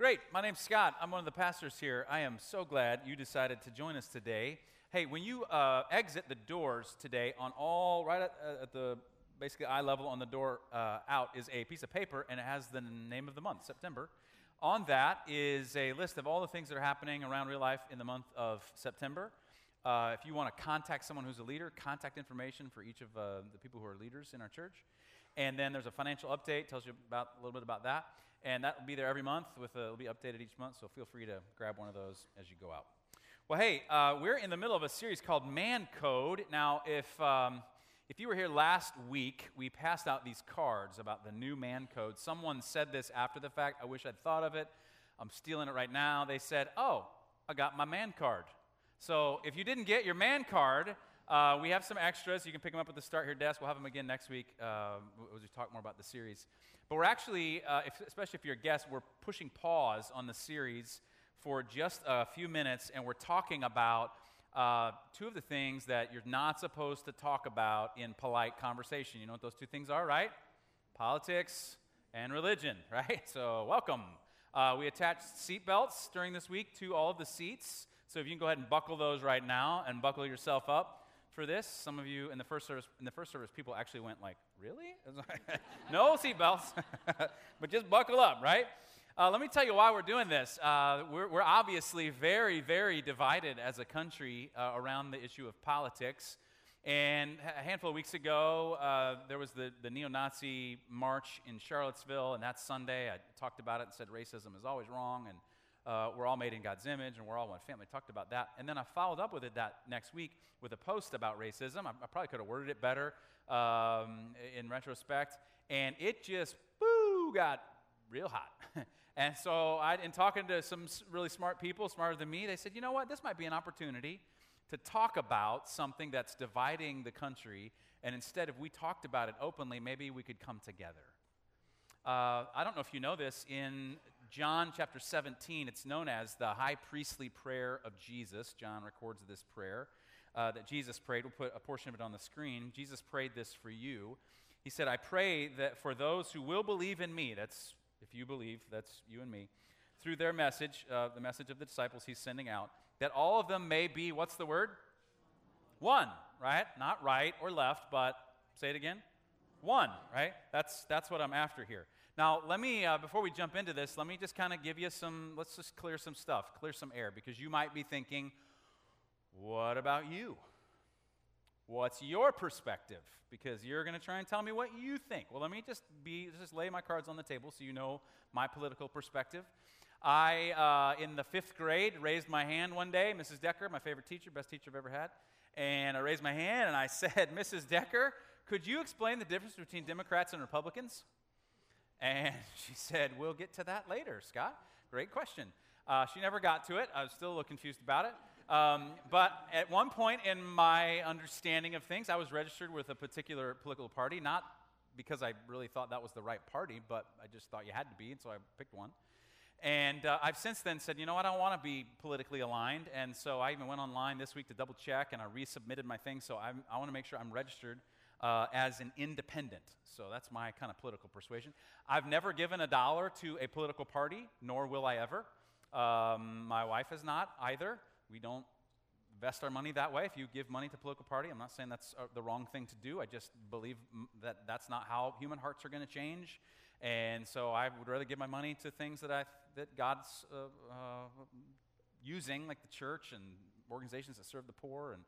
Great. My name's Scott. I'm one of the pastors here. I am so glad you decided to join us today. Hey, when you uh, exit the doors today, on all right at, uh, at the basically eye level on the door uh, out is a piece of paper, and it has the name of the month, September. On that is a list of all the things that are happening around real life in the month of September. Uh, if you want to contact someone who's a leader, contact information for each of uh, the people who are leaders in our church. And then there's a financial update, tells you about a little bit about that. And that will be there every month. With a, it'll be updated each month, so feel free to grab one of those as you go out. Well, hey, uh, we're in the middle of a series called Man Code. Now, if um, if you were here last week, we passed out these cards about the new man code. Someone said this after the fact. I wish I'd thought of it. I'm stealing it right now. They said, Oh, I got my man card. So if you didn't get your man card, uh, we have some extras. You can pick them up at the Start Here desk. We'll have them again next week uh, as we talk more about the series. But we're actually, uh, if, especially if you're a guest, we're pushing pause on the series for just a few minutes, and we're talking about uh, two of the things that you're not supposed to talk about in polite conversation. You know what those two things are, right? Politics and religion, right? So, welcome. Uh, we attached seatbelts during this week to all of the seats. So, if you can go ahead and buckle those right now and buckle yourself up for this. Some of you in the first service, in the first service, people actually went like, "Really? no seatbelts, but just buckle up, right?" Uh, let me tell you why we're doing this. Uh, we're, we're, obviously very, very divided as a country uh, around the issue of politics. And a handful of weeks ago, uh, there was the, the neo Nazi march in Charlottesville, and that Sunday I talked about it and said racism is always wrong, and uh, we're all made in God's image and we're all one family. Talked about that. And then I followed up with it that next week with a post about racism. I, I probably could have worded it better um, in retrospect. And it just, boo, got real hot. and so, I, in talking to some really smart people, smarter than me, they said, you know what, this might be an opportunity to talk about something that's dividing the country. And instead, if we talked about it openly, maybe we could come together. Uh, I don't know if you know this. In John chapter 17, it's known as the high priestly prayer of Jesus. John records this prayer uh, that Jesus prayed. We'll put a portion of it on the screen. Jesus prayed this for you. He said, I pray that for those who will believe in me, that's if you believe, that's you and me, through their message, uh, the message of the disciples he's sending out, that all of them may be, what's the word? One, right? Not right or left, but say it again. One, right? That's, that's what I'm after here. Now, let me, uh, before we jump into this, let me just kind of give you some, let's just clear some stuff, clear some air, because you might be thinking, what about you? What's your perspective? Because you're going to try and tell me what you think. Well, let me just be, just lay my cards on the table so you know my political perspective. I, uh, in the fifth grade, raised my hand one day. Mrs. Decker, my favorite teacher, best teacher I've ever had. And I raised my hand and I said, Mrs. Decker, could you explain the difference between Democrats and Republicans? And she said, We'll get to that later, Scott. Great question. Uh, she never got to it. I was still a little confused about it. Um, but at one point in my understanding of things, I was registered with a particular political party, not because I really thought that was the right party, but I just thought you had to be, and so I picked one. And uh, I've since then said, you know what, I don't want to be politically aligned. And so I even went online this week to double check, and I resubmitted my thing. So I'm, i want to make sure I'm registered uh, as an independent. So that's my kind of political persuasion. I've never given a dollar to a political party, nor will I ever. Um, my wife has not either. We don't invest our money that way. If you give money to political party, I'm not saying that's uh, the wrong thing to do. I just believe that that's not how human hearts are going to change. And so I would rather give my money to things that, I, that God's uh, uh, using, like the church and organizations that serve the poor and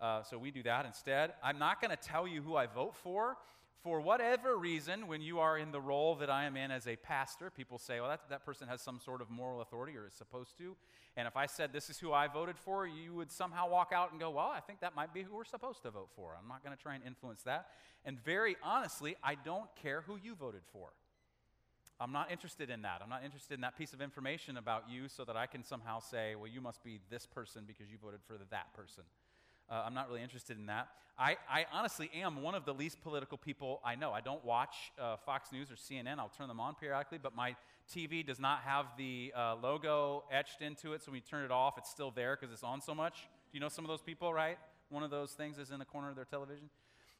uh, so we do that instead. I'm not going to tell you who I vote for. For whatever reason, when you are in the role that I am in as a pastor, people say, well, that, that person has some sort of moral authority or is supposed to. And if I said, this is who I voted for, you would somehow walk out and go, well, I think that might be who we're supposed to vote for. I'm not going to try and influence that. And very honestly, I don't care who you voted for. I'm not interested in that. I'm not interested in that piece of information about you so that I can somehow say, well, you must be this person because you voted for that person. Uh, I'm not really interested in that. I, I, honestly am one of the least political people I know. I don't watch uh, Fox News or CNN. I'll turn them on periodically, but my TV does not have the uh, logo etched into it, so when you turn it off, it's still there because it's on so much. Do you know some of those people, right? One of those things is in the corner of their television.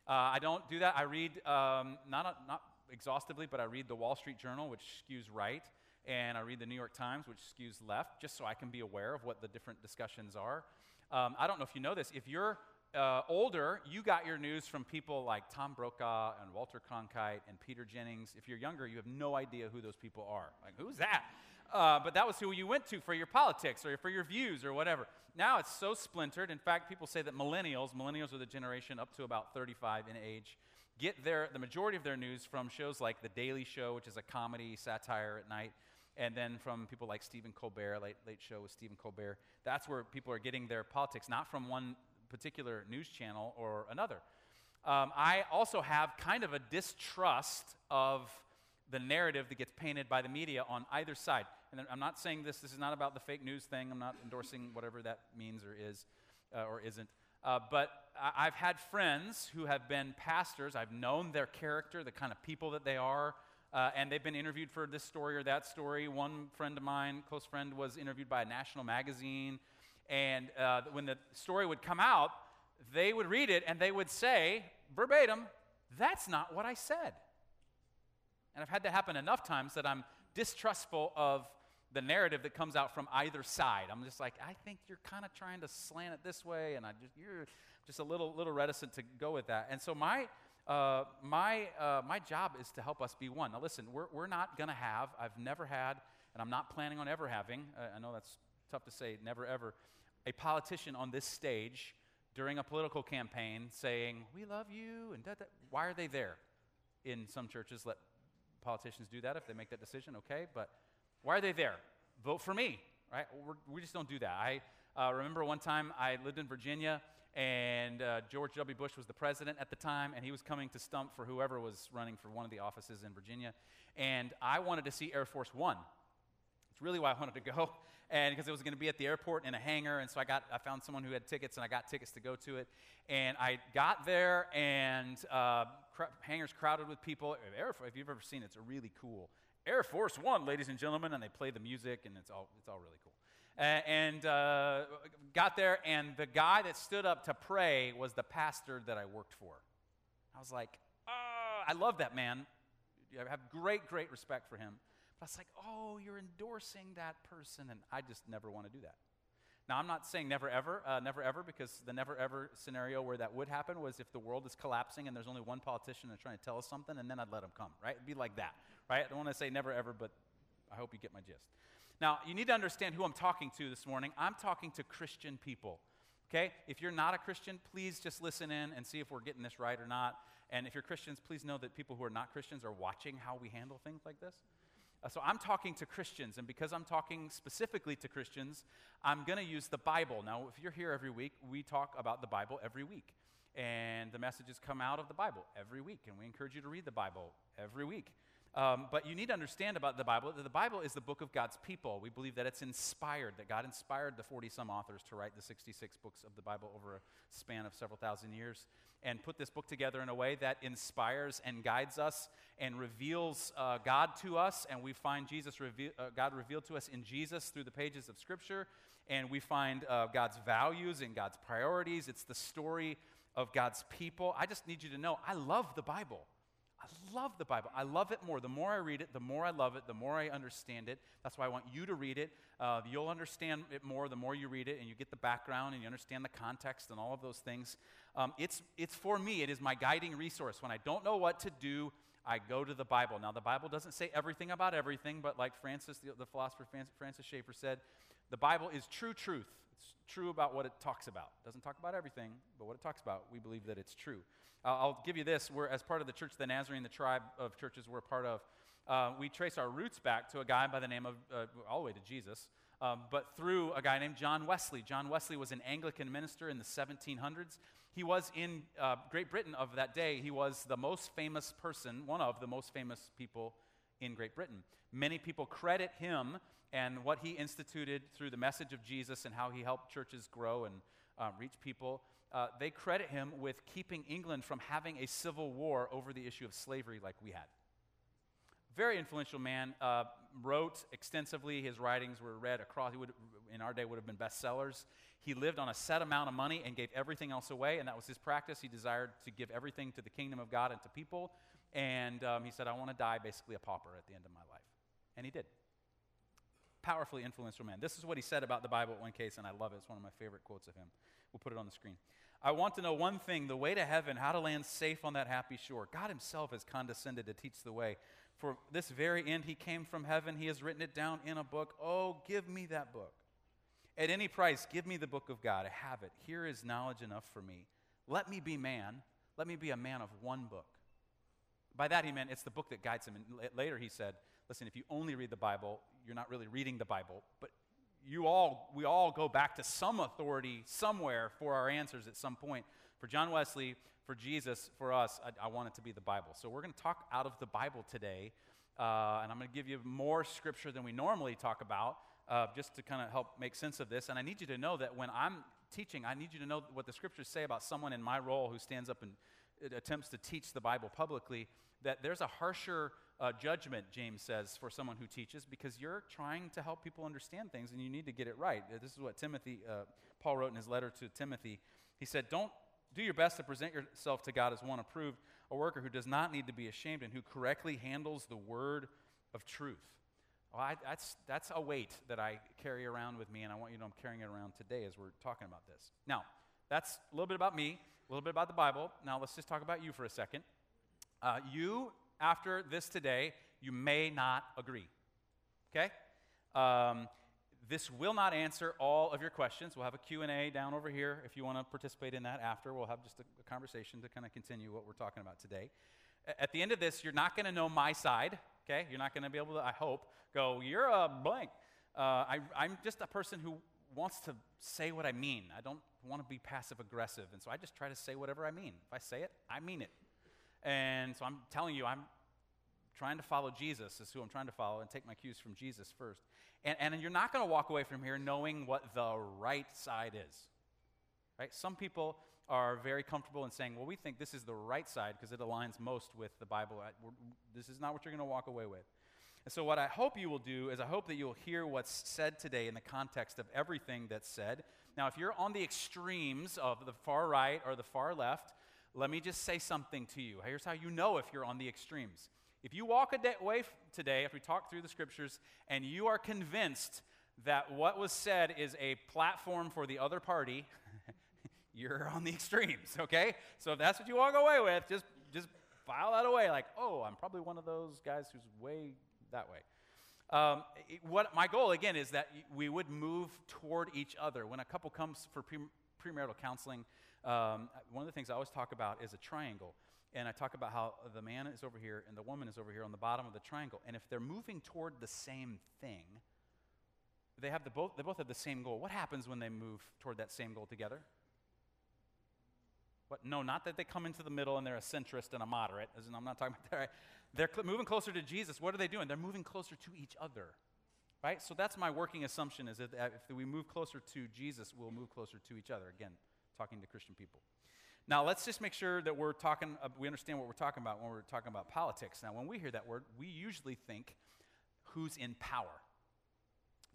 Uh, I don't do that. I read, um, not, not exhaustively, but I read the Wall Street Journal, which skews right. and I read the New York Times, which skews left, just so I can be aware of what the different discussions are. Um, I don't know if you know this. If you're uh, older, you got your news from people like Tom Brokaw and Walter Cronkite and Peter Jennings. If you're younger, you have no idea who those people are. Like, who's that? Uh, but that was who you went to for your politics or for your views or whatever. Now it's so splintered. In fact, people say that millennials, millennials are the generation up to about 35 in age, get their, the majority of their news from shows like The Daily Show, which is a comedy satire at night, and then from people like Stephen Colbert, Late, Late Show with Stephen Colbert. That's where people are getting their politics, not from one particular news channel or another. Um, I also have kind of a distrust of the narrative that gets painted by the media on either side. And I'm not saying this, this is not about the fake news thing. I'm not endorsing whatever that means or is uh, or isn't. Uh, but I- I've had friends who have been pastors. I've known their character, the kind of people that they are, uh, and they've been interviewed for this story or that story. One friend of mine, close friend, was interviewed by a national magazine. And uh, when the story would come out, they would read it and they would say, verbatim, that's not what I said. And I've had that happen enough times that I'm distrustful of the narrative that comes out from either side. I'm just like, I think you're kind of trying to slant it this way, and I just you're just a little little reticent to go with that. And so my uh, my uh, my job is to help us be one. Now listen, we're we're not going to have. I've never had, and I'm not planning on ever having. Uh, I know that's tough to say, never ever, a politician on this stage during a political campaign saying, "We love you," and da, da. why are they there? In some churches, let politicians do that if they make that decision, okay? But why are they there? Vote for me, right? We're, we just don't do that. I uh, remember one time I lived in Virginia, and uh, George W. Bush was the president at the time, and he was coming to stump for whoever was running for one of the offices in Virginia. And I wanted to see Air Force One. It's really why I wanted to go, and because it was going to be at the airport in a hangar, and so I got I found someone who had tickets, and I got tickets to go to it. And I got there, and uh, cr- hangars crowded with people. Air, Force if you've ever seen it, it's really cool. Air Force One, ladies and gentlemen, and they play the music, and it's all it's all really cool. And uh, got there, and the guy that stood up to pray was the pastor that I worked for. I was like, oh, I love that man. I have great, great respect for him. But I was like, oh, you're endorsing that person, and I just never want to do that. Now, I'm not saying never ever, uh, never ever, because the never ever scenario where that would happen was if the world is collapsing and there's only one politician that's trying to tell us something, and then I'd let him come, right? It'd be like that, right? I don't want to say never ever, but I hope you get my gist. Now, you need to understand who I'm talking to this morning. I'm talking to Christian people, okay? If you're not a Christian, please just listen in and see if we're getting this right or not. And if you're Christians, please know that people who are not Christians are watching how we handle things like this. Uh, so I'm talking to Christians, and because I'm talking specifically to Christians, I'm going to use the Bible. Now, if you're here every week, we talk about the Bible every week. And the messages come out of the Bible every week, and we encourage you to read the Bible every week. Um, but you need to understand about the Bible that the Bible is the book of God's people. We believe that it's inspired, that God inspired the 40 some authors to write the 66 books of the Bible over a span of several thousand years and put this book together in a way that inspires and guides us and reveals uh, God to us. And we find Jesus, reve- uh, God revealed to us in Jesus through the pages of Scripture. And we find uh, God's values and God's priorities. It's the story of God's people. I just need you to know I love the Bible. I love the Bible. I love it more. The more I read it, the more I love it, the more I understand it. That's why I want you to read it. Uh, you'll understand it more the more you read it and you get the background and you understand the context and all of those things. Um, it's, it's for me, it is my guiding resource. When I don't know what to do, I go to the Bible. Now, the Bible doesn't say everything about everything, but like Francis, the, the philosopher Francis Schaeffer said, the Bible is true truth. It's true about what it talks about. It doesn't talk about everything, but what it talks about, we believe that it's true. Uh, I'll give you this. We're, as part of the Church the Nazarene, the tribe of churches we're part of, uh, we trace our roots back to a guy by the name of, uh, all the way to Jesus, um, but through a guy named John Wesley. John Wesley was an Anglican minister in the 1700s. He was in uh, Great Britain of that day, he was the most famous person, one of the most famous people in Great Britain. Many people credit him and what he instituted through the message of Jesus and how he helped churches grow and uh, reach people uh, they credit him with keeping England from having a civil war over the issue of slavery like we had. Very influential man, uh, wrote extensively. His writings were read across, he would, in our day, would have been bestsellers. He lived on a set amount of money and gave everything else away, and that was his practice. He desired to give everything to the kingdom of God and to people. And um, he said, I want to die basically a pauper at the end of my life. And he did. powerfully influential man. This is what he said about the Bible in one case, and I love it. It's one of my favorite quotes of him. We'll put it on the screen. I want to know one thing the way to heaven, how to land safe on that happy shore. God himself has condescended to teach the way. For this very end, he came from heaven. He has written it down in a book. Oh, give me that book. At any price, give me the book of God. I have it. Here is knowledge enough for me. Let me be man. Let me be a man of one book. By that, he meant it's the book that guides him. And later, he said, Listen, if you only read the Bible, you're not really reading the Bible, but you all, we all go back to some authority somewhere for our answers at some point. For John Wesley, for Jesus, for us, I, I want it to be the Bible. So we're going to talk out of the Bible today, uh, and I'm going to give you more scripture than we normally talk about, uh, just to kind of help make sense of this. And I need you to know that when I'm teaching, I need you to know what the scriptures say about someone in my role who stands up and attempts to teach the Bible publicly, that there's a harsher uh, judgment, James says, for someone who teaches because you're trying to help people understand things and you need to get it right. This is what Timothy, uh, Paul wrote in his letter to Timothy. He said, Don't do your best to present yourself to God as one approved, a worker who does not need to be ashamed and who correctly handles the word of truth. Well, I, that's, that's a weight that I carry around with me, and I want you to know I'm carrying it around today as we're talking about this. Now, that's a little bit about me, a little bit about the Bible. Now, let's just talk about you for a second. Uh, you after this today, you may not agree. Okay? Um, this will not answer all of your questions. We'll have a Q&A down over here if you want to participate in that after. We'll have just a, a conversation to kind of continue what we're talking about today. At the end of this, you're not going to know my side, okay? You're not going to be able to, I hope, go, you're a blank. Uh, I, I'm just a person who wants to say what I mean. I don't want to be passive aggressive, and so I just try to say whatever I mean. If I say it, I mean it. And so I'm telling you, I'm trying to follow Jesus, is who I'm trying to follow, and take my cues from Jesus first. And, and you're not going to walk away from here knowing what the right side is. Right? Some people are very comfortable in saying, well, we think this is the right side because it aligns most with the Bible. This is not what you're going to walk away with. And so, what I hope you will do is, I hope that you'll hear what's said today in the context of everything that's said. Now, if you're on the extremes of the far right or the far left, let me just say something to you. Here's how you know if you're on the extremes. If you walk away today, if we talk through the scriptures, and you are convinced that what was said is a platform for the other party, you're on the extremes, okay? So if that's what you walk away with, just, just file that away like, oh, I'm probably one of those guys who's way that way. Um, what my goal again is that we would move toward each other. When a couple comes for pre- premarital counseling, um, one of the things I always talk about is a triangle. And I talk about how the man is over here and the woman is over here on the bottom of the triangle. And if they're moving toward the same thing, they, have the both, they both have the same goal. What happens when they move toward that same goal together? What? No, not that they come into the middle and they're a centrist and a moderate. I'm not talking about that. Right? They're cl- moving closer to Jesus. What are they doing? They're moving closer to each other. Right? So that's my working assumption is that if we move closer to Jesus, we'll move closer to each other. Again, talking to Christian people. Now, let's just make sure that we're talking, uh, we understand what we're talking about when we're talking about politics. Now, when we hear that word, we usually think who's in power.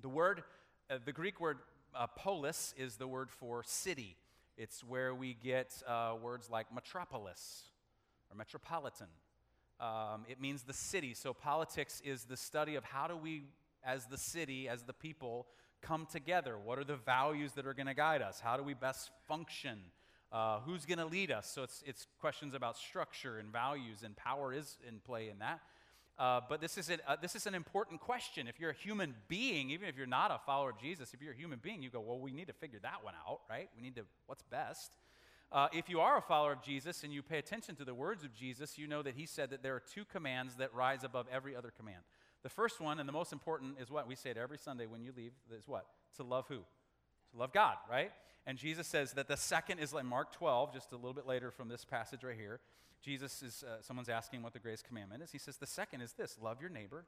The word, uh, the Greek word uh, polis is the word for city. It's where we get uh, words like metropolis or metropolitan. Um, it means the city. So, politics is the study of how do we, as the city, as the people, come together? What are the values that are going to guide us? How do we best function? Uh, who's going to lead us? So it's, it's questions about structure and values, and power is in play in that. Uh, but this is, uh, this is an important question. If you're a human being, even if you're not a follower of Jesus, if you're a human being, you go, well, we need to figure that one out, right? We need to, what's best? Uh, if you are a follower of Jesus and you pay attention to the words of Jesus, you know that he said that there are two commands that rise above every other command. The first one, and the most important, is what? We say it every Sunday when you leave, is what? To love who? To love God, right? And Jesus says that the second is like Mark 12, just a little bit later from this passage right here. Jesus is, uh, someone's asking what the greatest commandment is. He says, the second is this love your neighbor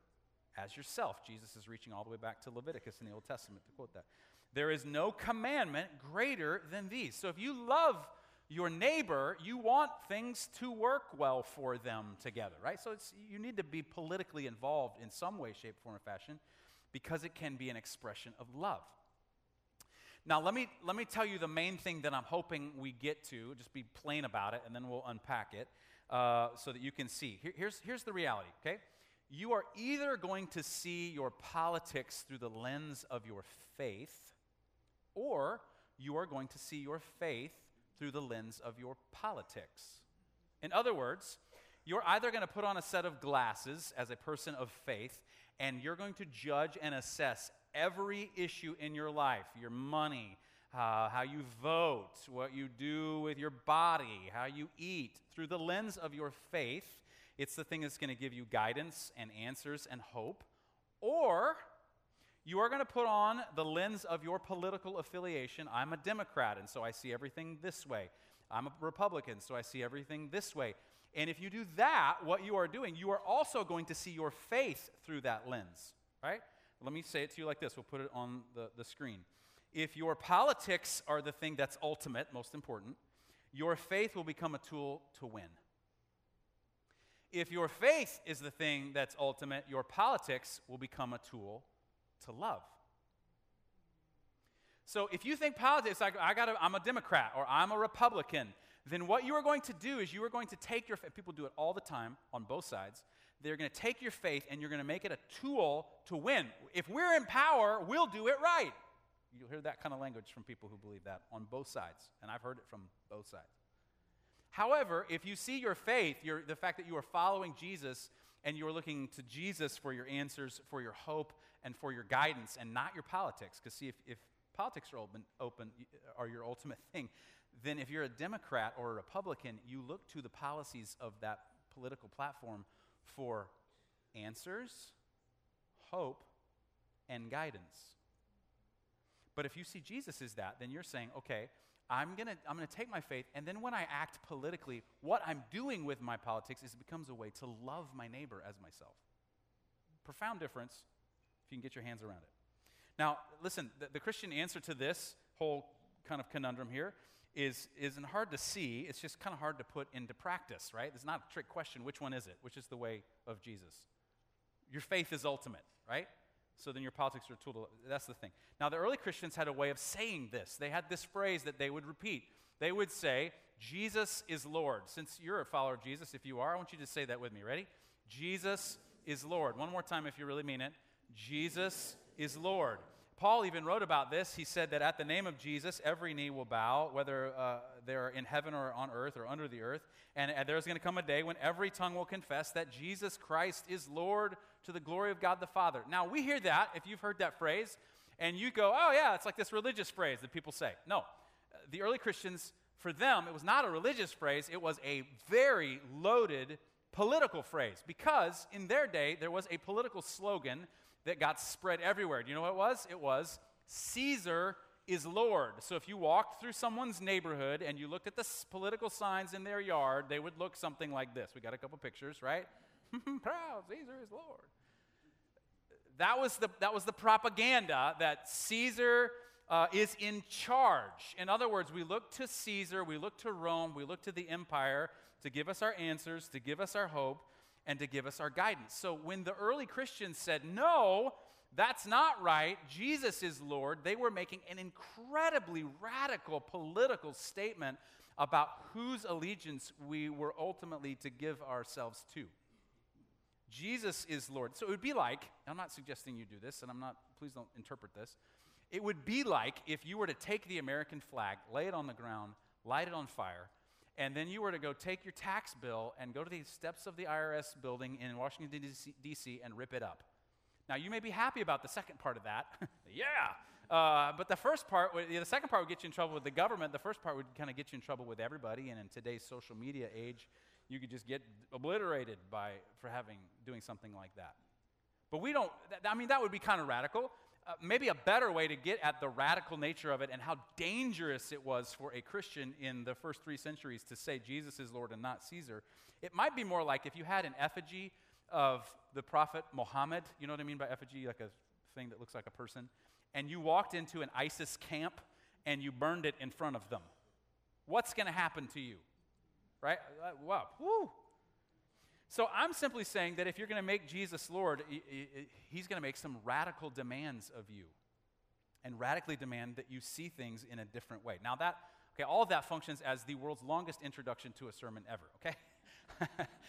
as yourself. Jesus is reaching all the way back to Leviticus in the Old Testament to quote that. There is no commandment greater than these. So if you love your neighbor, you want things to work well for them together, right? So you need to be politically involved in some way, shape, form, or fashion because it can be an expression of love. Now, let me, let me tell you the main thing that I'm hoping we get to, just be plain about it, and then we'll unpack it uh, so that you can see. Here, here's, here's the reality, okay? you are either going to see your politics through the lens of your faith, or you are going to see your faith through the lens of your politics. In other words, you're either going to put on a set of glasses as a person of faith, and you're going to judge and assess every issue in your life your money, uh, how you vote, what you do with your body, how you eat through the lens of your faith. It's the thing that's going to give you guidance and answers and hope. Or you are going to put on the lens of your political affiliation. I'm a Democrat, and so I see everything this way. I'm a Republican, so I see everything this way. And if you do that, what you are doing, you are also going to see your faith through that lens, right? Let me say it to you like this. We'll put it on the, the screen. If your politics are the thing that's ultimate, most important, your faith will become a tool to win. If your faith is the thing that's ultimate, your politics will become a tool to love. So if you think politics, like I got I'm a Democrat or I'm a Republican, then what you are going to do is you are going to take your faith. People do it all the time on both sides. They're going to take your faith and you're going to make it a tool to win. If we're in power, we'll do it right. You'll hear that kind of language from people who believe that on both sides, and I've heard it from both sides. However, if you see your faith, your, the fact that you are following Jesus and you are looking to Jesus for your answers, for your hope, and for your guidance, and not your politics, because see, if, if politics are open, open are your ultimate thing, then if you're a Democrat or a Republican, you look to the policies of that political platform for answers, hope, and guidance. But if you see Jesus as that, then you're saying, okay, I'm going to I'm going to take my faith, and then when I act politically, what I'm doing with my politics is it becomes a way to love my neighbor as myself. Profound difference if you can get your hands around it. Now, listen, the, the Christian answer to this whole kind of conundrum here is, isn't hard to see. It's just kind of hard to put into practice, right? It's not a trick question. Which one is it? Which is the way of Jesus? Your faith is ultimate, right? So then your politics are tool to, that's the thing. Now, the early Christians had a way of saying this. They had this phrase that they would repeat. They would say, Jesus is Lord. Since you're a follower of Jesus, if you are, I want you to say that with me. Ready? Jesus is Lord. One more time if you really mean it. Jesus is Lord. Paul even wrote about this. He said that at the name of Jesus, every knee will bow, whether uh, they're in heaven or on earth or under the earth. And, and there's going to come a day when every tongue will confess that Jesus Christ is Lord to the glory of God the Father. Now, we hear that, if you've heard that phrase, and you go, oh, yeah, it's like this religious phrase that people say. No. The early Christians, for them, it was not a religious phrase, it was a very loaded political phrase because in their day, there was a political slogan that got spread everywhere. Do you know what it was? It was Caesar is Lord. So if you walked through someone's neighborhood and you looked at the political signs in their yard, they would look something like this. We got a couple pictures, right? Proud, Caesar is Lord. That was the, that was the propaganda that Caesar uh, is in charge. In other words, we look to Caesar, we look to Rome, we look to the empire to give us our answers, to give us our hope and to give us our guidance. So when the early Christians said, no, that's not right, Jesus is Lord, they were making an incredibly radical political statement about whose allegiance we were ultimately to give ourselves to. Jesus is Lord. So it would be like, I'm not suggesting you do this, and I'm not, please don't interpret this. It would be like if you were to take the American flag, lay it on the ground, light it on fire, and then you were to go take your tax bill and go to the steps of the IRS building in Washington, D.C., and rip it up. Now, you may be happy about the second part of that. yeah. Uh, but the first part, the second part would get you in trouble with the government. The first part would kind of get you in trouble with everybody. And in today's social media age, you could just get obliterated by for having doing something like that. But we don't. I mean, that would be kind of radical uh, maybe a better way to get at the radical nature of it and how dangerous it was for a Christian in the first three centuries to say Jesus is Lord and not Caesar. It might be more like if you had an effigy of the prophet Muhammad, you know what I mean by effigy, like a thing that looks like a person, and you walked into an ISIS camp and you burned it in front of them. What's going to happen to you? Right? Uh, wow. Woo. So I'm simply saying that if you're going to make Jesus Lord, he's going to make some radical demands of you and radically demand that you see things in a different way. Now, that, okay, all of that functions as the world's longest introduction to a sermon ever, okay?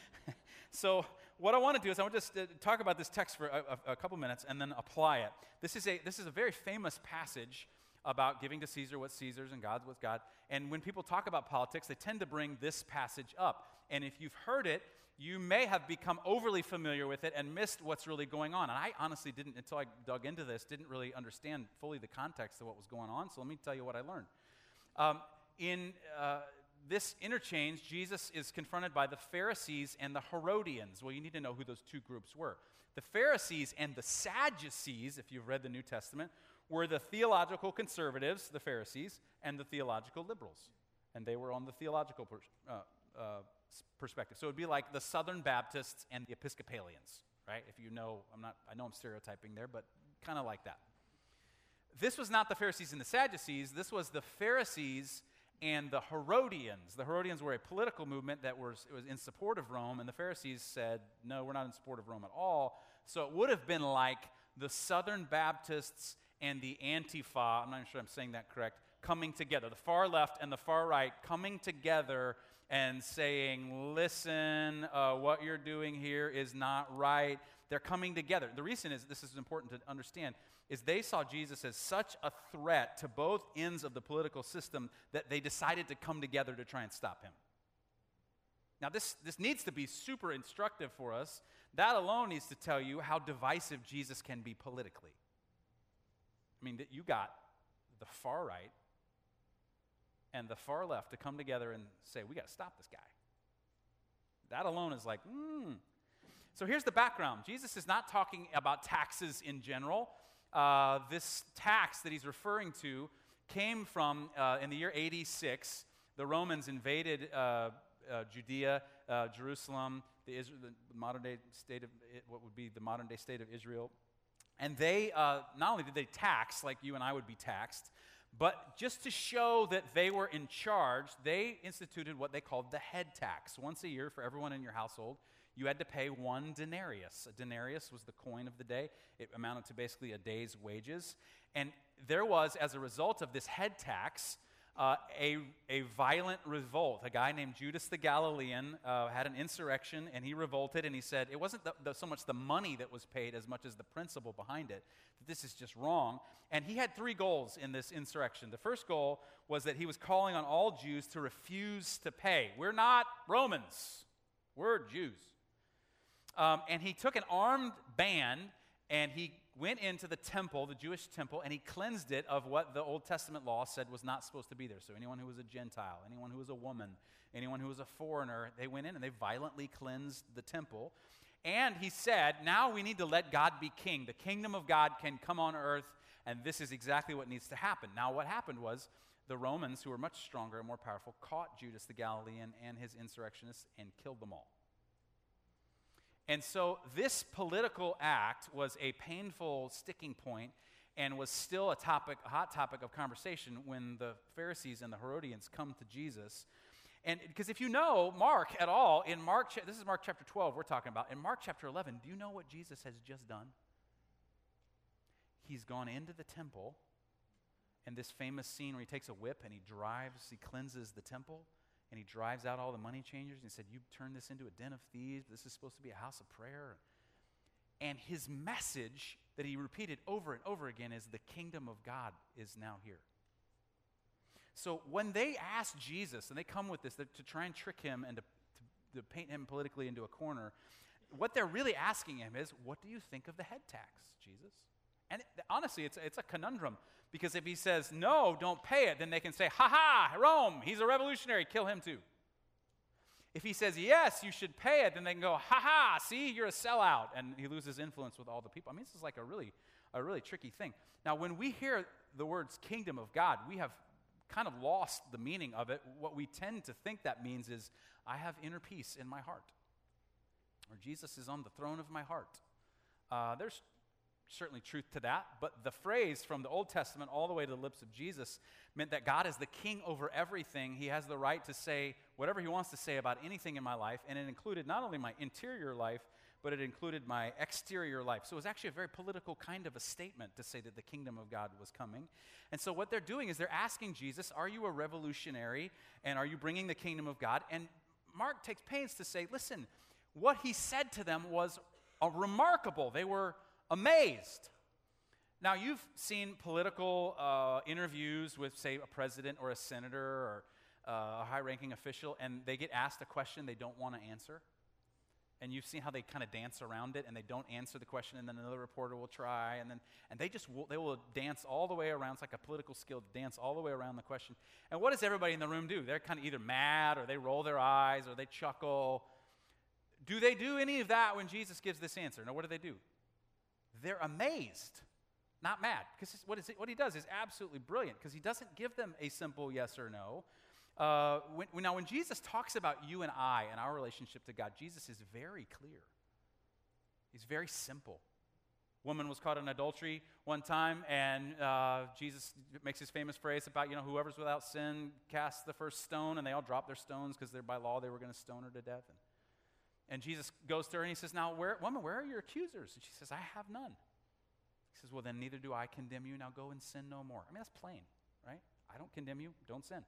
So, what I want to do is I want to just uh, talk about this text for a, a, a couple minutes and then apply it. This is, a, this is a very famous passage about giving to Caesar what Caesar's and God's what's God. And when people talk about politics, they tend to bring this passage up. And if you've heard it, you may have become overly familiar with it and missed what's really going on. And I honestly didn't, until I dug into this, didn't really understand fully the context of what was going on. So let me tell you what I learned. Um, in uh, this interchange, Jesus is confronted by the Pharisees and the Herodians. Well, you need to know who those two groups were. The Pharisees and the Sadducees, if you've read the New Testament, were the theological conservatives, the Pharisees, and the theological liberals. And they were on the theological uh, uh, perspective. So it would be like the Southern Baptists and the Episcopalians, right? If you know, I'm not, I know I'm stereotyping there, but kind of like that. This was not the Pharisees and the Sadducees. This was the Pharisees and the Herodians. The Herodians were a political movement that was, was in support of Rome, and the Pharisees said, no, we're not in support of Rome at all. So it would have been like the Southern Baptists and the Antifa, I'm not sure I'm saying that correct, coming together. The far left and the far right coming together and saying, listen, uh, what you're doing here is not right. They're coming together. The reason is, this is important to understand, is they saw Jesus as such a threat to both ends of the political system that they decided to come together to try and stop him. Now, this, this needs to be super instructive for us. That alone needs to tell you how divisive Jesus can be politically. I mean, that you got the far right and the far left to come together and say, we got to stop this guy. That alone is like, hmm. So here's the background Jesus is not talking about taxes in general. Uh, this tax that he's referring to came from uh, in the year 86. The Romans invaded uh, uh Judea, uh, Jerusalem, the, Israel, the, modern day state of what would be the modern day state of Israel. And they uh, not only did they tax like you and I would be taxed, but just to show that they were in charge, they instituted what they called the head tax. Once a year for everyone in your household, you had to pay one denarius. A denarius was the coin of the day, it amounted to basically a day's wages. And there was, as a result of this head tax, uh, a, a violent revolt. A guy named Judas the Galilean uh, had an insurrection and he revolted and he said it wasn't the, the, so much the money that was paid as much as the principle behind it, that this is just wrong. And he had three goals in this insurrection. The first goal was that he was calling on all Jews to refuse to pay. We're not Romans, we're Jews. Um, and he took an armed band and he went into the temple, the Jewish temple, and he cleansed it of what the Old Testament law said was not supposed to be there. So anyone who was a Gentile, anyone who was a woman, anyone who was a foreigner, they went in and they violently cleansed the temple. And he said, now we need to let God be king. The kingdom of God can come on earth, and this is exactly what needs to happen. Now, what happened was the Romans, who were much stronger and more powerful, caught Judas the Galilean and his insurrectionists and killed them all. And so this political act was a painful sticking point and was still a topic, a hot topic of conversation when the Pharisees and the Herodians come to Jesus. And because if you know Mark at all, in Mark, this is Mark chapter 12 we're talking about. In Mark chapter 11, do you know what Jesus has just done? He's gone into the temple, and this famous scene where he takes a whip and he drives, he cleanses the temple and he drives out all the money changers and he said, You've turned this into a den of thieves. This is supposed to be a house of prayer. And his message that he repeated over and over again is the kingdom of God is now here. So when they ask Jesus, and they come with this to try and trick him and to, to, to paint him politically into a corner, what they're really asking him is, What do you think of the head tax, Jesus? And honestly, it's, it's a conundrum because if he says, no, don't pay it, then they can say, ha ha, Rome, he's a revolutionary, kill him too. If he says, yes, you should pay it, then they can go, ha ha, see, you're a sellout. And he loses influence with all the people. I mean, this is like a really, a really tricky thing. Now, when we hear the words kingdom of God, we have kind of lost the meaning of it. What we tend to think that means is, I have inner peace in my heart, or Jesus is on the throne of my heart. Uh, there's certainly truth to that, but the phrase from the Old Testament all the way to the lips of Jesus meant that God is the king over everything. He has the right to say whatever he wants to say about anything in my life, and it included not only my interior life, but it included my exterior life. So it was actually a very political kind of a statement to say that the kingdom of God was coming. And so what they're doing is they're asking Jesus, Are you a revolutionary? And are you bringing the kingdom of God? And Mark takes pains to say, Listen, what he said to them was remarkable. They were amazed. Now, you've seen political uh, interviews with, say, a president or a senator or uh, a high ranking official, and they get asked a question they don't want to answer. And you've seen how they kind of dance around it and they don't answer the question, and then another reporter will try, and then and they just will, they will dance all the way around. It's like a political skill to dance all the way around the question. And what does everybody in the room do? They're kind of either mad or they roll their eyes or they chuckle. Do they do any of that when Jesus gives this answer? No, what do they do? They're amazed, not mad. Because what, what he does is absolutely brilliant because he doesn't give them a simple yes or no. Uh, when, now, when Jesus talks about you and I and our relationship to God, Jesus is very clear. He's very simple. Woman was caught in adultery one time, and uh, Jesus makes his famous phrase about, you know, whoever's without sin casts the first stone, and they all drop their stones because by law they were going to stone her to death. And, and Jesus goes to her and he says, Now, where, woman, where are your accusers? And she says, I have none. He says, Well, then neither do I condemn you. Now go and sin no more. I mean, that's plain, right? I don't condemn you. Don't sin.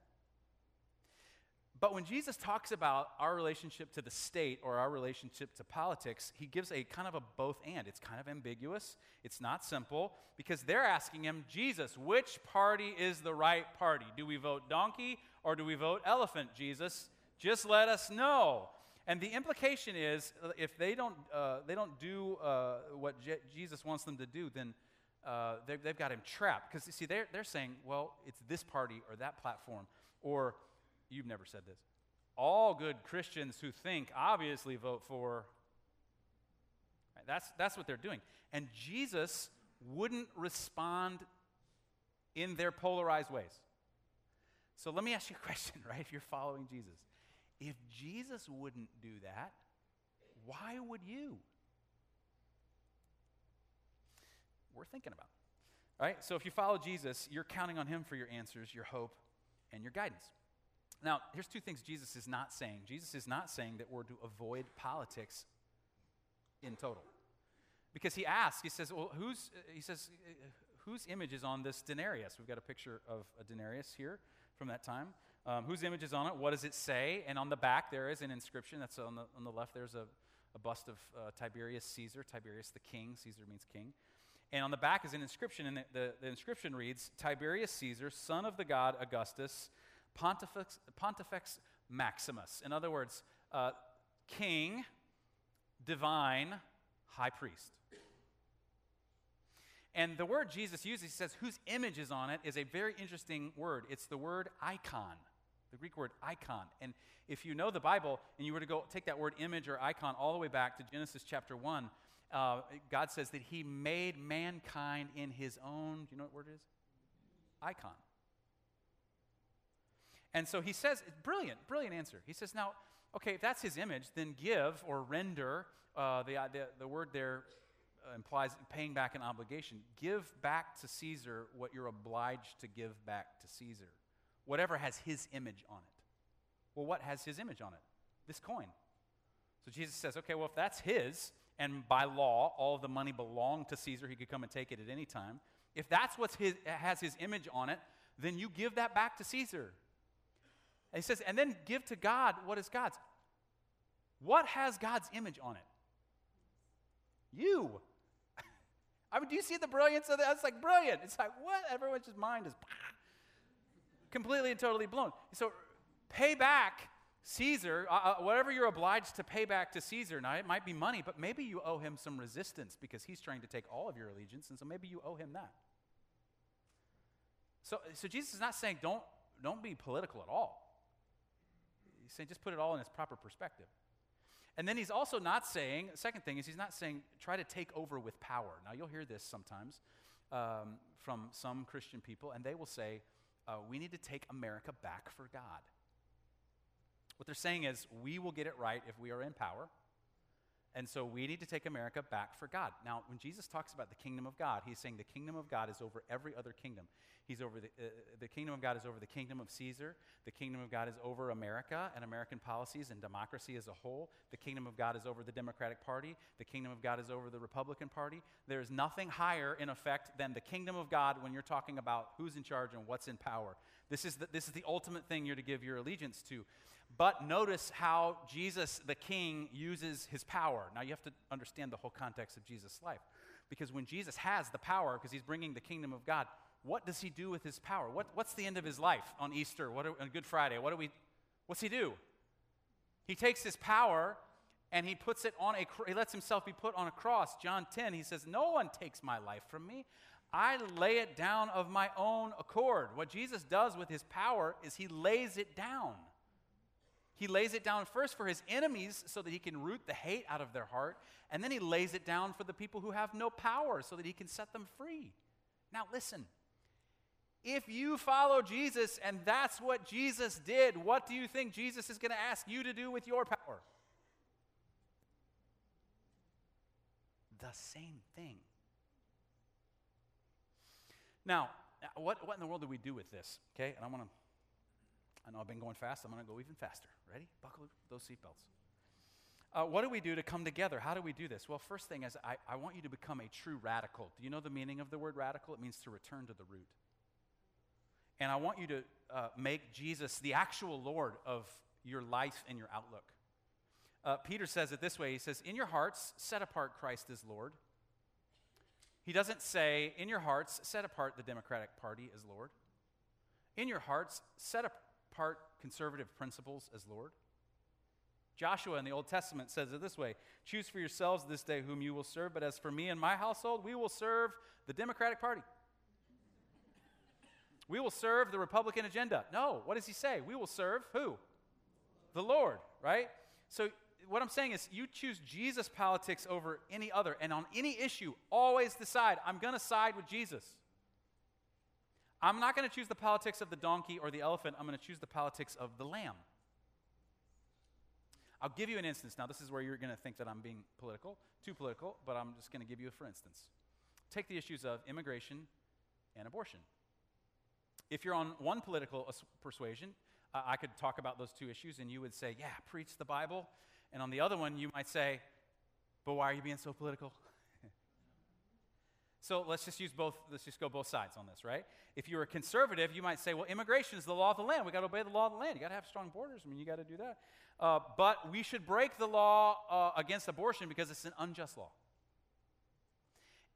But when Jesus talks about our relationship to the state or our relationship to politics, he gives a kind of a both and. It's kind of ambiguous, it's not simple, because they're asking him, Jesus, which party is the right party? Do we vote donkey or do we vote elephant, Jesus? Just let us know. And the implication is if they don't, uh, they don't do uh, what Je- Jesus wants them to do, then uh, they've, they've got him trapped. Because you see, they're, they're saying, well, it's this party or that platform, or You've never said this. All good Christians who think obviously vote for. Right, that's, that's what they're doing. And Jesus wouldn't respond in their polarized ways. So let me ask you a question, right? If you're following Jesus, if Jesus wouldn't do that, why would you? We're thinking about. Right? So if you follow Jesus, you're counting on him for your answers, your hope, and your guidance. Now, here's two things Jesus is not saying. Jesus is not saying that we're to avoid politics in total. Because he asks, he says, well, who's, he says, uh, whose image is on this denarius? We've got a picture of a denarius here from that time. Um, whose image is on it? What does it say? And on the back, there is an inscription. That's on the, on the left, there's a, a bust of uh, Tiberius Caesar, Tiberius the king. Caesar means king. And on the back is an inscription, and the, the, the inscription reads Tiberius Caesar, son of the god Augustus, Pontifex, Pontifex Maximus. In other words, uh, king, divine, high priest. And the word Jesus uses, he says, whose image is on it, is a very interesting word. It's the word icon, the Greek word icon. And if you know the Bible and you were to go take that word image or icon all the way back to Genesis chapter 1, uh, God says that he made mankind in his own, do you know what word it is? Icon. And so he says, brilliant, brilliant answer. He says, now, okay, if that's his image, then give or render, uh, the, the, the word there uh, implies paying back an obligation. Give back to Caesar what you're obliged to give back to Caesar, whatever has his image on it. Well, what has his image on it? This coin. So Jesus says, okay, well, if that's his, and by law, all of the money belonged to Caesar, he could come and take it at any time. If that's what has his image on it, then you give that back to Caesar. And he says, and then give to God what is God's. What has God's image on it? You. I mean, do you see the brilliance of that? It's like brilliant. It's like, what? Everyone's just mind is completely and totally blown. So pay back Caesar, uh, uh, whatever you're obliged to pay back to Caesar. Now, it might be money, but maybe you owe him some resistance because he's trying to take all of your allegiance, and so maybe you owe him that. So, so Jesus is not saying don't, don't be political at all. He's saying just put it all in its proper perspective. And then he's also not saying, second thing is he's not saying try to take over with power. Now you'll hear this sometimes um, from some Christian people, and they will say, uh, we need to take America back for God. What they're saying is, we will get it right if we are in power. And so we need to take America back for God. Now, when Jesus talks about the kingdom of God, he's saying the kingdom of God is over every other kingdom. He's over the, uh, the kingdom of God is over the kingdom of Caesar. The kingdom of God is over America and American policies and democracy as a whole. The kingdom of God is over the Democratic Party. The kingdom of God is over the Republican Party. There is nothing higher in effect than the kingdom of God when you're talking about who's in charge and what's in power. This is the, this is the ultimate thing you're to give your allegiance to. But notice how Jesus, the king, uses his power. Now, you have to understand the whole context of Jesus' life. Because when Jesus has the power, because he's bringing the kingdom of God, what does he do with his power? What, what's the end of his life on Easter, what on Good Friday? What do we, what's he do? He takes his power and he puts it on a, he lets himself be put on a cross. John 10, he says, No one takes my life from me. I lay it down of my own accord. What Jesus does with his power is he lays it down. He lays it down first for his enemies so that he can root the hate out of their heart, and then he lays it down for the people who have no power so that he can set them free. Now, listen. If you follow Jesus and that's what Jesus did, what do you think Jesus is going to ask you to do with your power? The same thing. Now, what, what in the world do we do with this? Okay, and I want to I know I've been going fast. I'm going to go even faster. Ready? Buckle those seatbelts. Uh, what do we do to come together? How do we do this? Well, first thing is, I, I want you to become a true radical. Do you know the meaning of the word radical? It means to return to the root. And I want you to uh, make Jesus the actual Lord of your life and your outlook. Uh, Peter says it this way He says, In your hearts, set apart Christ as Lord. He doesn't say, In your hearts, set apart the Democratic Party as Lord. In your hearts, set apart part conservative principles as Lord? Joshua in the Old Testament says it this way Choose for yourselves this day whom you will serve, but as for me and my household, we will serve the Democratic Party. We will serve the Republican agenda. No, what does he say? We will serve who? The Lord, right? So, what I'm saying is, you choose Jesus politics over any other, and on any issue, always decide, I'm going to side with Jesus. I'm not going to choose the politics of the donkey or the elephant. I'm going to choose the politics of the lamb. I'll give you an instance. Now, this is where you're going to think that I'm being political, too political, but I'm just going to give you a for instance. Take the issues of immigration and abortion. If you're on one political persuasion, uh, I could talk about those two issues and you would say, yeah, preach the Bible. And on the other one, you might say, but why are you being so political? So let's just use both, let's just go both sides on this, right? If you're a conservative, you might say, well, immigration is the law of the land. We got to obey the law of the land. You got to have strong borders. I mean, you got to do that. Uh, but we should break the law uh, against abortion because it's an unjust law.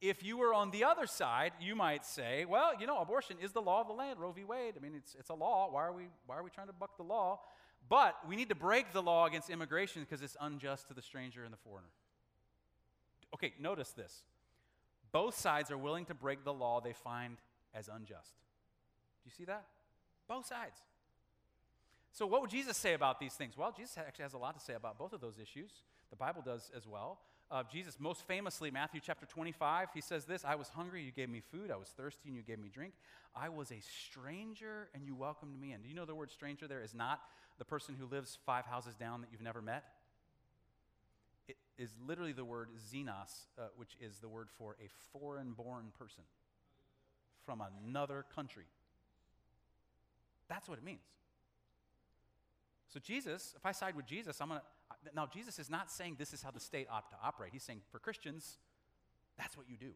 If you were on the other side, you might say, well, you know, abortion is the law of the land, Roe v. Wade. I mean, it's, it's a law. Why are, we, why are we trying to buck the law? But we need to break the law against immigration because it's unjust to the stranger and the foreigner. Okay, notice this. Both sides are willing to break the law they find as unjust. Do you see that? Both sides. So, what would Jesus say about these things? Well, Jesus actually has a lot to say about both of those issues. The Bible does as well. Uh, Jesus, most famously, Matthew chapter 25, he says this I was hungry, you gave me food. I was thirsty, and you gave me drink. I was a stranger, and you welcomed me in. Do you know the word stranger there is not the person who lives five houses down that you've never met? Is literally the word xenos, uh, which is the word for a foreign born person from another country. That's what it means. So, Jesus, if I side with Jesus, I'm going to. Now, Jesus is not saying this is how the state ought to operate. He's saying for Christians, that's what you do.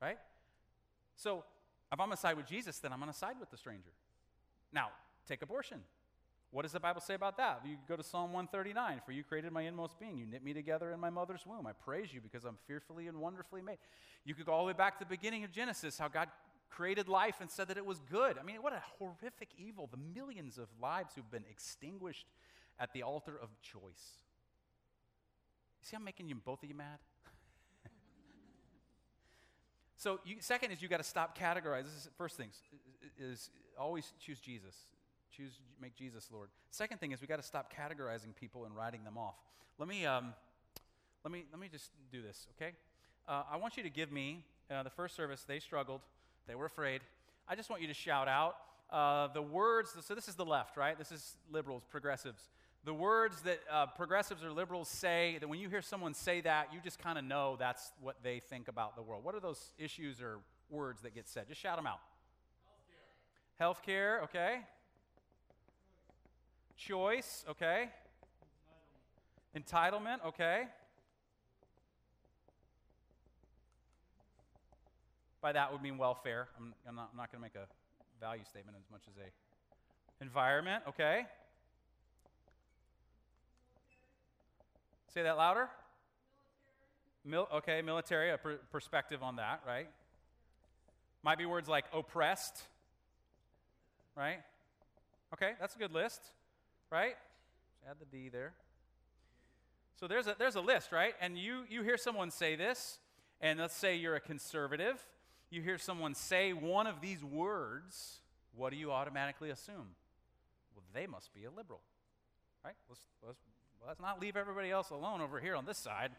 Right? So, if I'm going to side with Jesus, then I'm going to side with the stranger. Now, take abortion. What does the Bible say about that? You go to Psalm 139 For you created my inmost being. You knit me together in my mother's womb. I praise you because I'm fearfully and wonderfully made. You could go all the way back to the beginning of Genesis, how God created life and said that it was good. I mean, what a horrific evil. The millions of lives who've been extinguished at the altar of choice. You see, I'm making you both of you mad. so, you, second is you got to stop categorizing. This is first things is, is always choose Jesus choose make Jesus Lord. Second thing is we got to stop categorizing people and writing them off. Let me um, let me let me just do this, okay? Uh, I want you to give me uh, the first service. They struggled, they were afraid. I just want you to shout out uh, the words. So this is the left, right? This is liberals, progressives. The words that uh, progressives or liberals say, that when you hear someone say that, you just kind of know that's what they think about the world. What are those issues or words that get said? Just shout them out. Healthcare, Healthcare okay. Choice, okay. Entitlement, okay. By that would mean welfare. I'm, I'm not, not going to make a value statement as much as a environment, okay. Say that louder. Mil- okay, military, a per- perspective on that, right? Might be words like oppressed, right? Okay, that's a good list, right? Add the D there. So there's a, there's a list, right? And you, you hear someone say this, and let's say you're a conservative. You hear someone say one of these words, what do you automatically assume? Well, they must be a liberal, right? Let's, let's, let's not leave everybody else alone over here on this side.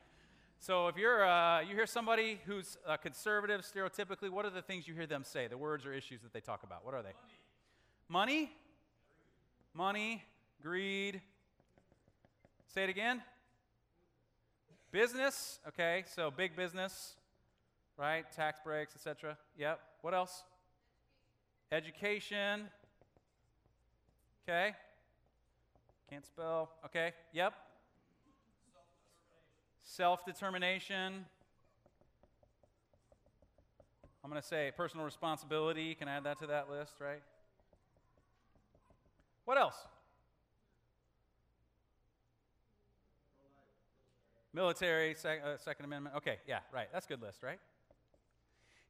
So if you're, uh, you hear somebody who's a conservative, stereotypically, what are the things you hear them say? The words or issues that they talk about. What are they? Money? Money, greed. Say it again. Business, okay, so big business, right? Tax breaks, etc. Yep. What else? Education. Okay. Can't spell. Okay. Yep. Self determination. I'm going to say personal responsibility. Can I add that to that list, right? What else? Military, sec, uh, Second Amendment. Okay, yeah, right. That's good list, right?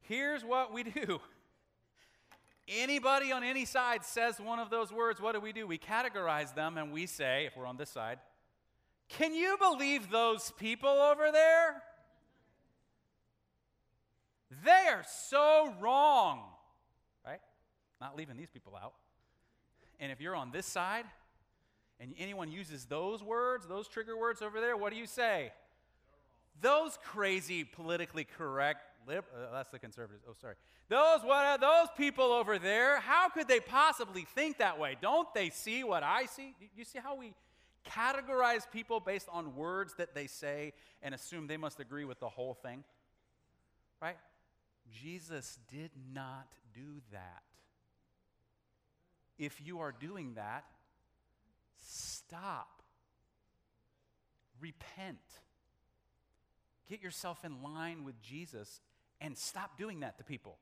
Here's what we do. Anybody on any side says one of those words, what do we do? We categorize them and we say, if we're on this side, can you believe those people over there? They are so wrong, right? Not leaving these people out. And if you're on this side and anyone uses those words, those trigger words over there, what do you say? Those crazy politically correct lib- uh, that's the conservatives. Oh, sorry. Those what those people over there? How could they possibly think that way? Don't they see what I see? You see how we categorize people based on words that they say and assume they must agree with the whole thing? Right? Jesus did not do that. If you are doing that, stop. Repent. Get yourself in line with Jesus and stop doing that to people.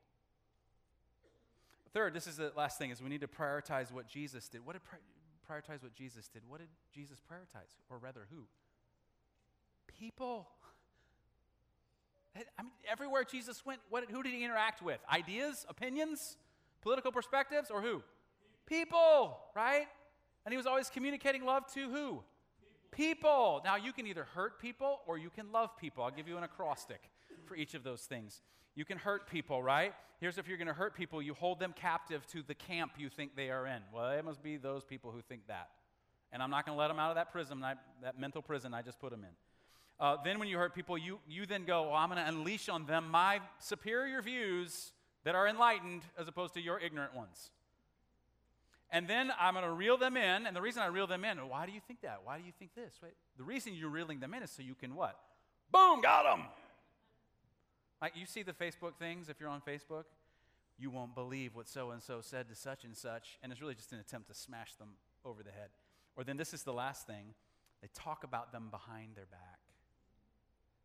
Third, this is the last thing is we need to prioritize what Jesus did. What did pri- prioritize what Jesus did? What did Jesus prioritize? Or rather, who? People. I mean, everywhere Jesus went, what, who did he interact with? Ideas, opinions, political perspectives, or who? People, right? And he was always communicating love to who? People. Now, you can either hurt people or you can love people. I'll give you an acrostic for each of those things. You can hurt people, right? Here's if you're going to hurt people, you hold them captive to the camp you think they are in. Well, it must be those people who think that. And I'm not going to let them out of that prison, that mental prison I just put them in. Uh, then, when you hurt people, you, you then go, well, I'm going to unleash on them my superior views that are enlightened as opposed to your ignorant ones. And then I'm going to reel them in. And the reason I reel them in, why do you think that? Why do you think this? Right? The reason you're reeling them in is so you can what? Boom, got them. Like you see the Facebook things, if you're on Facebook, you won't believe what so and so said to such and such. And it's really just an attempt to smash them over the head. Or then this is the last thing they talk about them behind their back.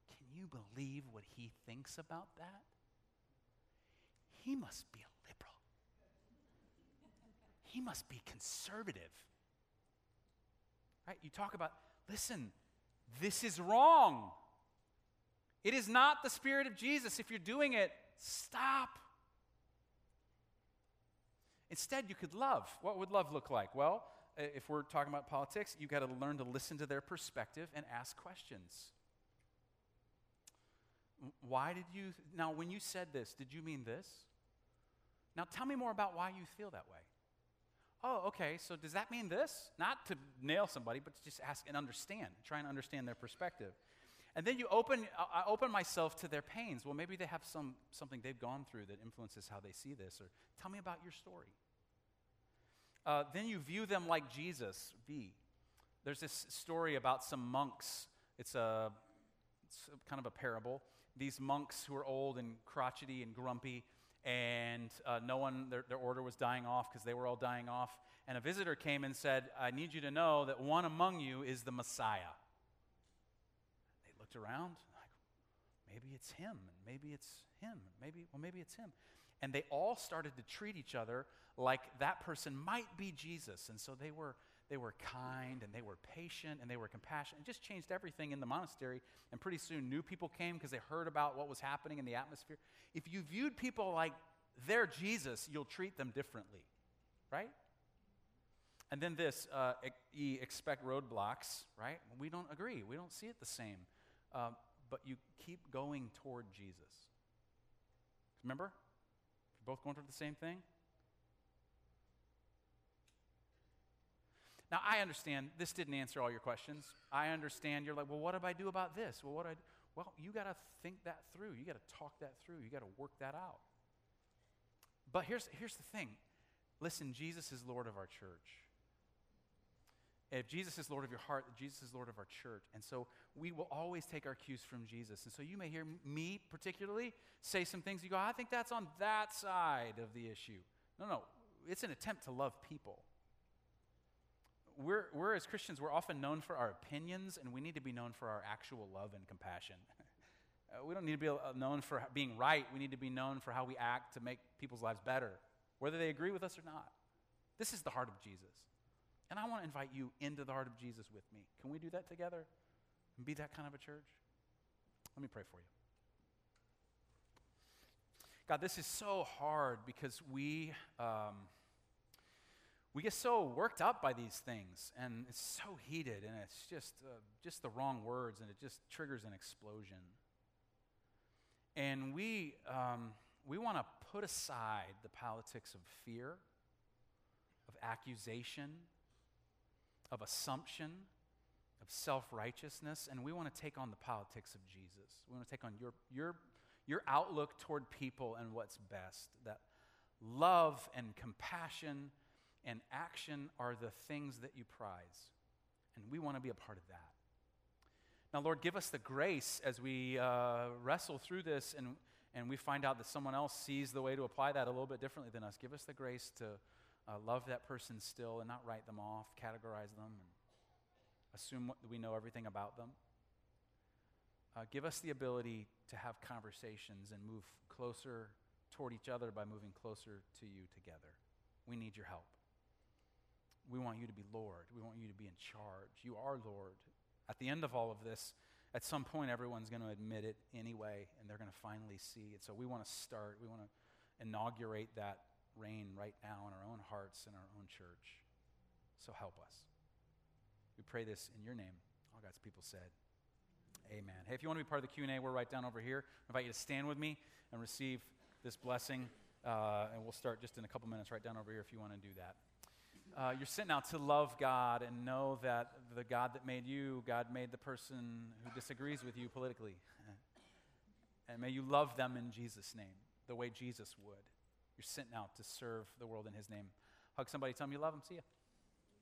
Can you believe what he thinks about that? He must be. He must be conservative. Right? You talk about, listen, this is wrong. It is not the Spirit of Jesus. If you're doing it, stop. Instead, you could love. What would love look like? Well, if we're talking about politics, you've got to learn to listen to their perspective and ask questions. Why did you, now when you said this, did you mean this? Now tell me more about why you feel that way. Oh, okay, so does that mean this? Not to nail somebody, but to just ask and understand, try and understand their perspective. And then you open, I open myself to their pains. Well, maybe they have some, something they've gone through that influences how they see this, or tell me about your story. Uh, then you view them like Jesus, V. There's this story about some monks. It's, a, it's kind of a parable. These monks who are old and crotchety and grumpy, and uh, no one, their, their order was dying off because they were all dying off. And a visitor came and said, I need you to know that one among you is the Messiah They looked around, like, maybe it's him, and maybe it's him, maybe, well, maybe it's him. And they all started to treat each other like that person might be Jesus. And so they were, they were kind and they were patient and they were compassionate. It just changed everything in the monastery. And pretty soon, new people came because they heard about what was happening in the atmosphere. If you viewed people like they're Jesus, you'll treat them differently, right? And then this, uh, e, expect roadblocks, right? We don't agree. We don't see it the same. Uh, but you keep going toward Jesus. Remember? You're both going toward the same thing? Now, I understand this didn't answer all your questions. I understand you're like, well, what do I do about this? Well, what I? Well, you got to think that through. You got to talk that through. You got to work that out. But here's, here's the thing listen, Jesus is Lord of our church. If Jesus is Lord of your heart, Jesus is Lord of our church. And so we will always take our cues from Jesus. And so you may hear me particularly say some things. You go, I think that's on that side of the issue. No, no, it's an attempt to love people. We're, we're as Christians, we're often known for our opinions, and we need to be known for our actual love and compassion. uh, we don't need to be uh, known for being right. We need to be known for how we act to make people's lives better, whether they agree with us or not. This is the heart of Jesus. And I want to invite you into the heart of Jesus with me. Can we do that together and be that kind of a church? Let me pray for you. God, this is so hard because we, um, we get so worked up by these things, and it's so heated, and it's just, uh, just the wrong words, and it just triggers an explosion. And we, um, we want to put aside the politics of fear, of accusation, of assumption, of self righteousness, and we want to take on the politics of Jesus. We want to take on your, your, your outlook toward people and what's best. That love and compassion and action are the things that you prize. And we want to be a part of that. Now, Lord, give us the grace as we uh, wrestle through this and, and we find out that someone else sees the way to apply that a little bit differently than us. Give us the grace to uh, love that person still and not write them off, categorize them, and assume we know everything about them. Uh, give us the ability to have conversations and move closer toward each other by moving closer to you together. We need your help. We want you to be Lord. We want you to be in charge. You are Lord. At the end of all of this, at some point, everyone's going to admit it anyway, and they're going to finally see it. So we want to start, we want to inaugurate that reign right now in our own hearts and our own church. So help us. We pray this in your name. All God's people said, Amen. Hey, if you want to be part of the Q&A, we're right down over here. I invite you to stand with me and receive this blessing. Uh, and we'll start just in a couple minutes right down over here if you want to do that. Uh, you're sent out to love God and know that the God that made you, God made the person who disagrees with you politically. And may you love them in Jesus' name, the way Jesus would. You're sent out to serve the world in His name. Hug somebody, tell them you love them. See ya.